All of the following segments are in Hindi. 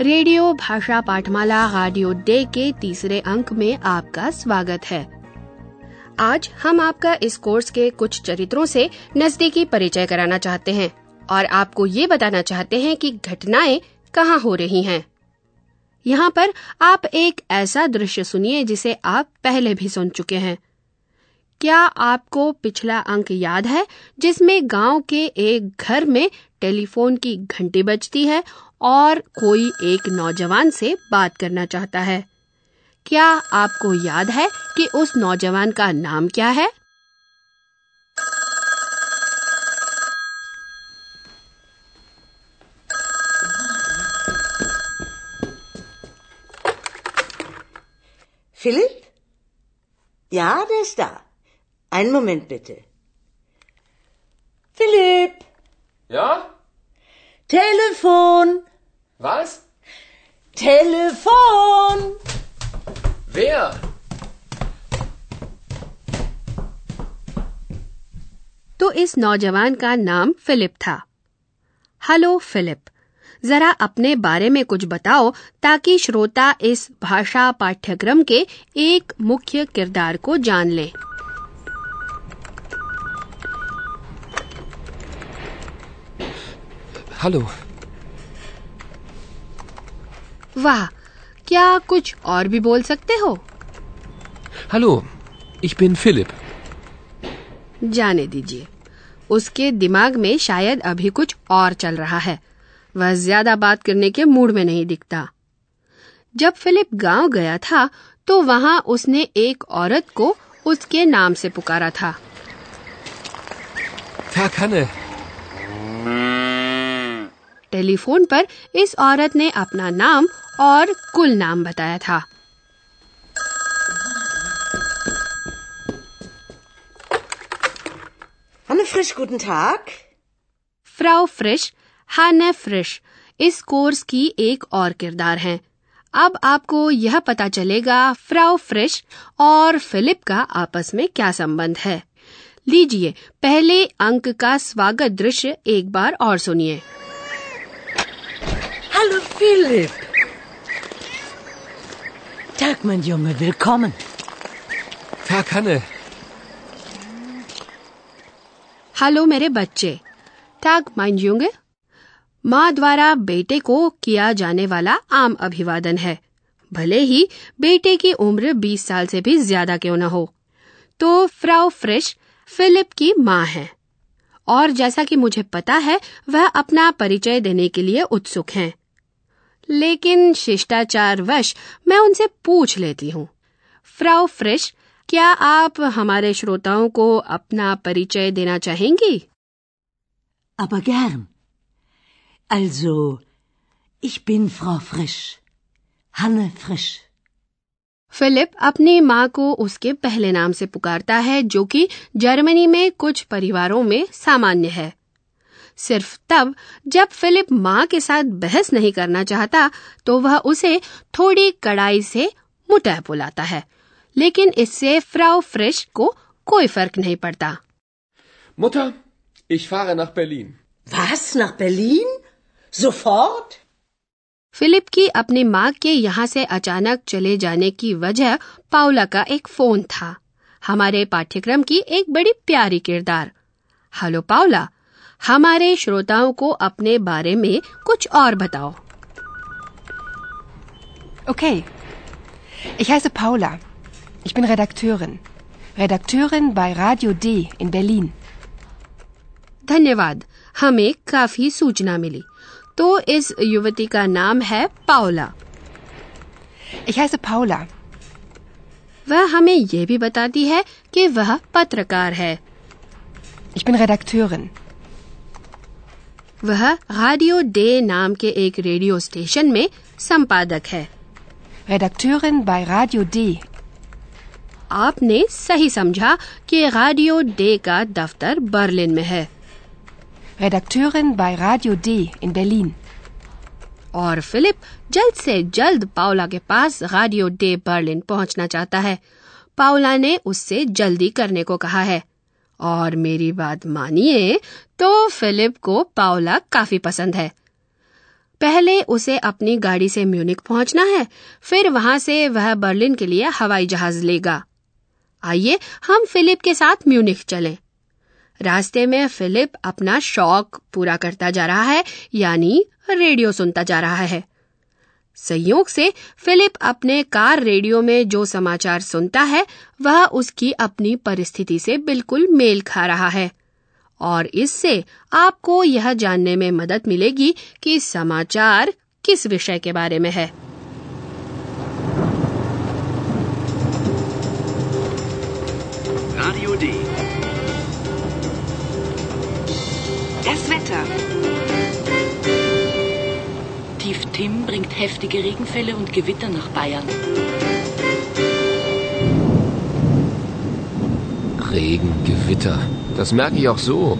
रेडियो भाषा पाठमाला रेडियो डे के तीसरे अंक में आपका स्वागत है आज हम आपका इस कोर्स के कुछ चरित्रों से नजदीकी परिचय कराना चाहते हैं और आपको ये बताना चाहते हैं कि घटनाएँ कहाँ हो रही हैं। यहाँ पर आप एक ऐसा दृश्य सुनिए जिसे आप पहले भी सुन चुके हैं क्या आपको पिछला अंक याद है जिसमें गाँव के एक घर में टेलीफोन की घंटी बजती है और कोई एक नौजवान से बात करना चाहता है क्या आपको याद है कि उस नौजवान का नाम क्या है Philipp? Ja, der ist da. Einen Moment bitte. Philipp, Ja? Telefon, Was? Telefon. Wer? तो इस नौजवान का नाम फिलिप था हेलो फिलिप जरा अपने बारे में कुछ बताओ ताकि श्रोता इस भाषा पाठ्यक्रम के एक मुख्य किरदार को जान लें Hallo. वाह क्या कुछ और भी बोल सकते हो Hallo. Ich bin Philipp. जाने दीजिए उसके दिमाग में शायद अभी कुछ और चल रहा है वह ज़्यादा बात करने के मूड में नहीं दिखता जब फिलिप गाँव गया था तो वहाँ उसने एक औरत को उसके नाम से पुकारा था Verkanne. टेलीफोन पर इस औरत ने अपना नाम और कुल नाम बताया था। Hanne Frisch, guten Tag. Frau Frisch Hanne Frisch इस कोर्स की एक और किरदार हैं। अब आपको यह पता चलेगा फ्राउ फ्रिश और फिलिप का आपस में क्या संबंध है। लीजिए पहले अंक का स्वागत दृश्य एक बार और सुनिए। Hallo Philipp. Tag, mein Junge, willkommen. Verkanne. Hello मेरे बच्चे टैग माइंड यूँगे माँ द्वारा बेटे को किया जाने वाला आम अभिवादन है भले ही बेटे की उम्र 20 साल से भी ज़्यादा क्यों न हो तो फ्राउ फ्रिश फिलिप की माँ है और जैसा कि मुझे पता है वह अपना परिचय देने के लिए उत्सुक हैं लेकिन शिष्टाचार वश मैं उनसे पूछ लेती हूँ फ्राउ फ्रिश क्या आप हमारे श्रोताओं को अपना परिचय देना चाहेंगी Aber gern. Also, ich bin Frau Frisch. Hanne Frisch. Philipp अपनी माँ को उसके पहले नाम से पुकारता है जो कि जर्मनी में कुछ परिवारों में सामान्य है सिर्फ़ तब जब फिलिप माँ के साथ बहस नहीं करना चाहता तो वह उसे थोड़ी कड़ाई से मुटह बुलाता है लेकिन इससे फ्राउ फ्रिश को कोई फ़र्क नहीं पड़ता Mutter, ich fahre nach Berlin. Was, nach Berlin? Sofort? Philipp की अपनी माँ के यहाँ से अचानक चले जाने की वजह पाउला का एक फ़ोन था हमारे पाठ्यक्रम की एक बड़ी प्यारी किरदार हेलो पाउला हमारे श्रोताओं को अपने बारे में कुछ और बताओ Okay. Ich heiße Paula. Ich bin Redakteurin. Redakteurin bei Radio D in Berlin. धन्यवाद हमें काफ़ी सूचना मिली तो इस युवती का नाम है पाउला Ich heiße Paula. वह हमें ये भी बताती है कि वह पत्रकार है Ich bin Redakteurin. वह रेडियो डे नाम के एक रेडियो स्टेशन में संपादक है Redakteurin bei Radio D. आपने सही समझा कि रेडियो डे का दफ्तर बर्लिन में है Redakteurin bei Radio D in Berlin. और फिलिप जल्द से जल्द पाउला के पास रेडियो डे बर्लिन पहुँचना चाहता है पाउला ने उससे जल्दी करने को कहा है और मेरी बात मानिए तो फिलिप को पाउला काफ़ी पसंद है। पहले उसे अपनी गाड़ी से म्यूनिक पहुँचना है, फिर वहाँ से वह बर्लिन के लिए हवाई जहाज़ लेगा। आइए हम फिलिप के साथ म्यूनिक चलें। रास्ते में फिलिप अपना शौक पूरा करता जा रहा है, यानी रेडियो सुनता जा रहा है। संयोग से फिलिप अपने कार रेडियो में जो समाचार सुनता है, वह उसकी अपनी परिस्थिति से बिल्कुल मेल खा रहा है। और इससे आपको यह जानने में मदद मिलेगी कि समाचार किस विषय के बारे में है। heftige Regenfälle und Gewitter nach Bayern. Regen, Gewitter. Das merke ich auch so.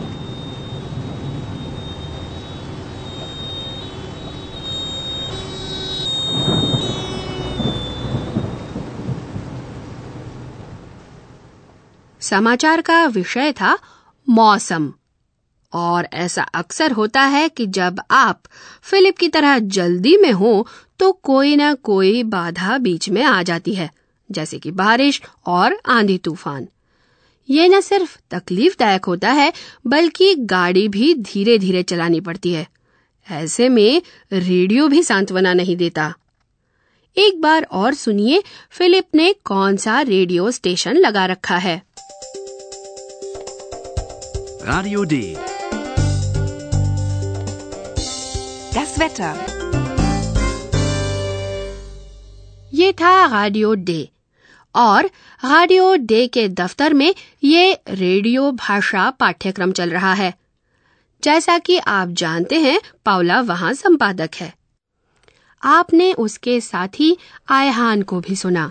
समाचार का विषय था मौसम और ऐसा अक्सर होता है कि जब आप फिलिप की तरह जल्दी में हो तो कोई ना कोई बाधा बीच में आ जाती है, जैसे कि बारिश और आंधी तूफ़ान। ये न सिर्फ़ तकलीफदायक होता है, बल्कि गाड़ी भी धीरे धीरे चलानी पड़ती है। ऐसे में रेडियो भी सांत्वना नहीं देता। एक बार और सुनिए फिलिप ने कौन सा रेडियो स्टेशन लगा रखा है। Radio D. Das Wetter. ये था रेडियो डे और रेडियो डे के दफ्तर में ये रेडियो भाषा पाठ्यक्रम चल रहा है। जैसा कि आप जानते हैं पावला वहाँ संपादक है। आपने उसके साथी आयहान को भी सुना।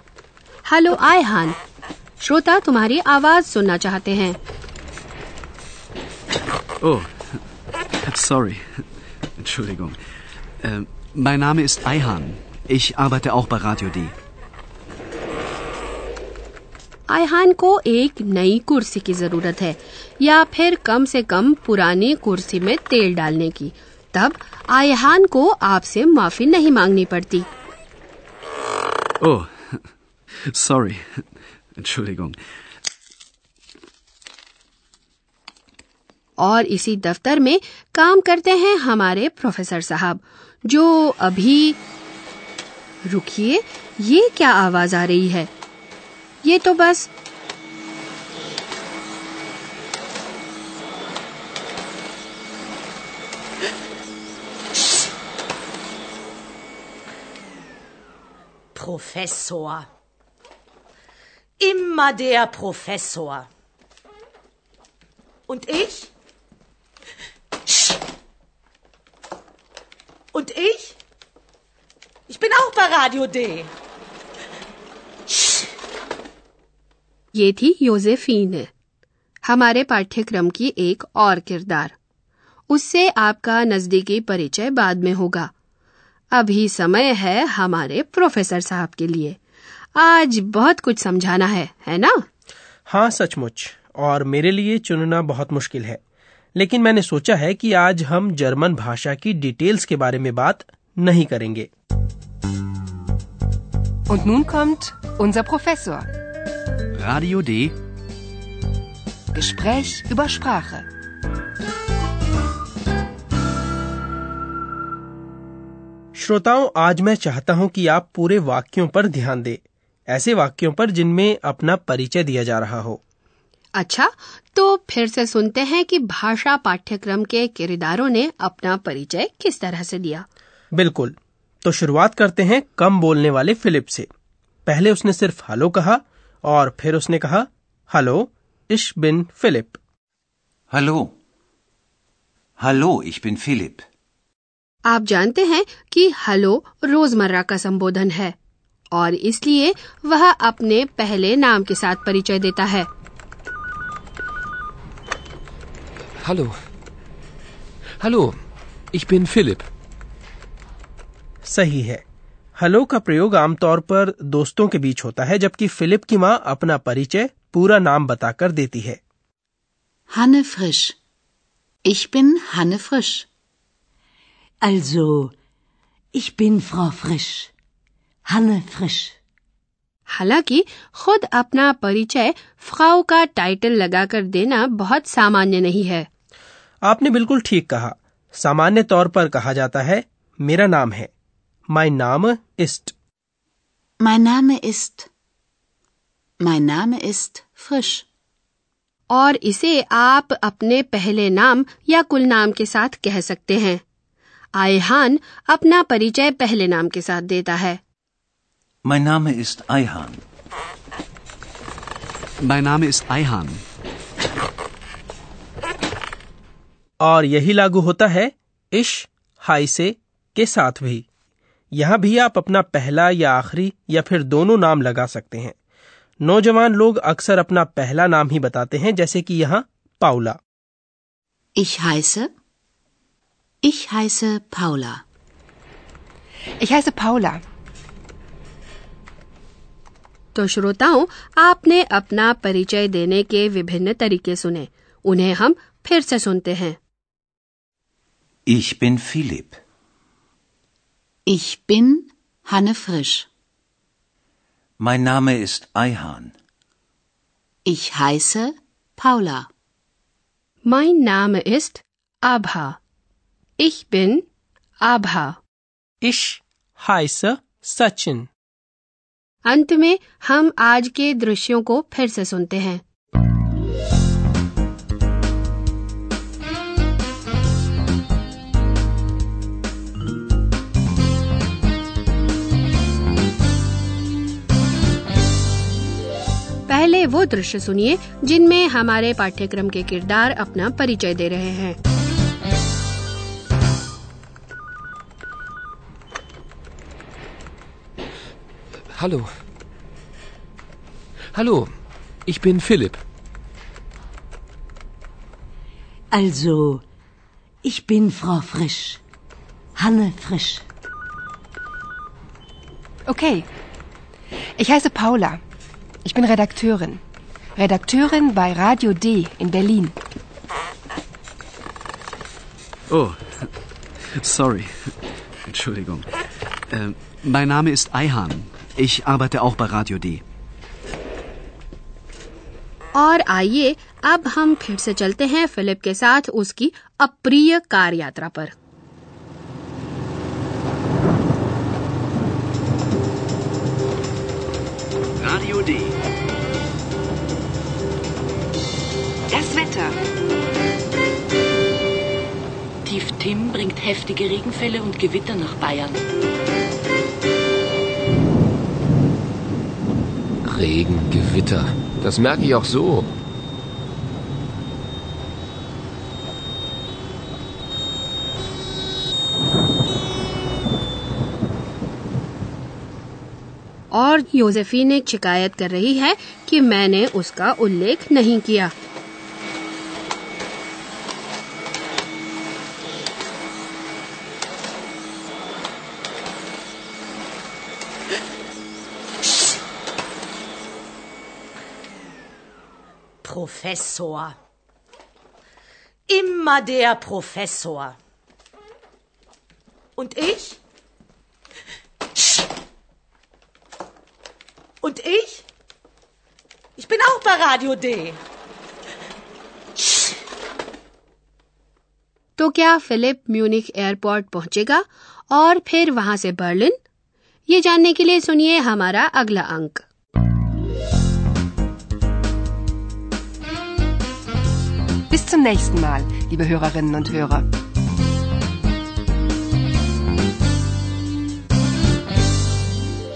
हेलो आयहान श्रोता तुम्हारी आवाज़ सुनना चाहते हैं। Oh, sorry. Entschuldigung. Äh, mein Name ist Eihan. Ich arbeite auch bei Radio D. आयहान को एक नई कुर्सी की ज़रूरत है या फिर कम से कम पुरानी कुर्सी में तेल डालने की तब आयहान को आपसे माफ़ी नहीं मांगनी पड़ती Oh, sorry. Entschuldigung. और इसी दफ्तर में काम करते हैं हमारे प्रोफेसर साहब जो अभी रुकिए, ये क्या आवाज़ आ रही है ये तो बस Professor. Immer der Professor. Und ich? Und ich? Ich bin auch bei Radio D. ये थी योजेफीन हमारे पाठ्यक्रम की एक और किरदार। उससे आपका नजदीकी परिचय बाद में होगा। अभी समय है हमारे प्रोफेसर साहब के लिए। आज बहुत कुछ समझाना है है ना? हाँ सचमुच। और मेरे लिए चुनना बहुत मुश्किल है। लेकिन मैंने सोचा है कि आज हम जर्मन भाषा की डिटेल्स के बारे में बात नहीं करेंगे Und nun kommt unser Professor. Radio D. Gespräch über Sprache. श्रोताओं आज मैं चाहता हूँ कि आप पूरे वाक्यों पर ध्यान दें ऐसे वाक्यों पर जिनमें अपना परिचय दिया जा रहा हो अच्छा तो फिर से सुनते हैं कि भाषा पाठ्यक्रम के किरदारों ने अपना परिचय किस तरह से दिया। बिल्कुल। तो शुरुआत करते हैं कम बोलने वाले फिलिप से। पहले उसने सिर्फ़ हेलो कहा और फिर उसने कहा हेलो इश बिन Philipp. Hello Hallo, ich bin Philipp. आप जानते हैं कि हेलो रोज़मर्रा का संबोधन है और इसलिए वह अपने पहले नाम के साथ परिचय देता है। Hallo. Hallo, ich bin Philipp. सही है हेलो का प्रयोग आमतौर पर दोस्तों के बीच होता है जबकि फिलिप की माँ अपना परिचय पूरा नाम बताकर देती है Hanne Frisch. Ich bin Hanne Frisch. Also, ich bin Frau Frisch. Hanne Frisch. हालाँकि खुद अपना परिचय फ्राउ का टाइटल लगाकर देना बहुत सामान्य नहीं है आपने बिल्कुल ठीक कहा सामान्य तौर पर कहा जाता है मेरा नाम है माई नाम इस्ट Mein नाम ist. Mein Name ist Frisch. और इसे आप अपने पहले नाम या कुल नाम के साथ कह सकते हैं आयहान अपना परिचय पहले नाम के साथ देता है Mein Name ist Eihan. Mein Name ist Eihan. और यही लागू होता है इश हाई से के साथ भी यहाँ भी आप अपना पहला या आखिरी या फिर दोनों नाम लगा सकते हैं नौजवान लोग अक्सर अपना पहला नाम ही बताते हैं जैसे कि यहाँ Paula Ich heiße. Ich heiße Paula. Ich heiße Paula. तो श्रोताओं आपने अपना परिचय देने के विभिन्न तरीके सुने उन्हें हम फिर से सुनते हैं Ich bin Philipp. Ich bin Hanne Frisch. Mein Name ist Eihan. Ich heiße Paula. Mein Name ist Abha. Ich bin Abha. इश हाइस सचिन अंत में हम आज के दृश्यों को फिर से सुनते हैं वो दृश्य सुनिए जिनमें हमारे पाठ्यक्रम के किरदार अपना परिचय दे रहे हैं Hallo. Hallo, ich bin Philipp. Also, ich bin Frau Frisch. Hanne Frisch. Okay. Ich heiße Paula. Ich bin Redakteurin. Redakteurin bei Radio D in Berlin. Oh, sorry. Entschuldigung. Äh, mein Name ist Eihan. Ich arbeite auch bei Radio D. और आइए अब हम फिर से चलते हैं फिलिप के साथ उसकी अप्रिय कार यात्रा पर Radio D. Das Wetter. Tief Tim bringt heftige Regenfälle und Gewitter nach Bayern. Regen, Gewitter. Das merke ich auch so. और योसेफीन शिकायत कर रही है कि मैंने उसका उल्लेख नहीं किया Professor. Immer der Professor. Und ich? Und ich? Ich bin auch bei Radio D. तो क्या फिलिप म्यूनिक एयरपोर्ट पहुंचेगा और फिर वहां से बर्लिन ये जानने के लिए सुनिए हमारा अगला अंक Bis zum nächsten Mal, liebe Hörerinnen und Hörer.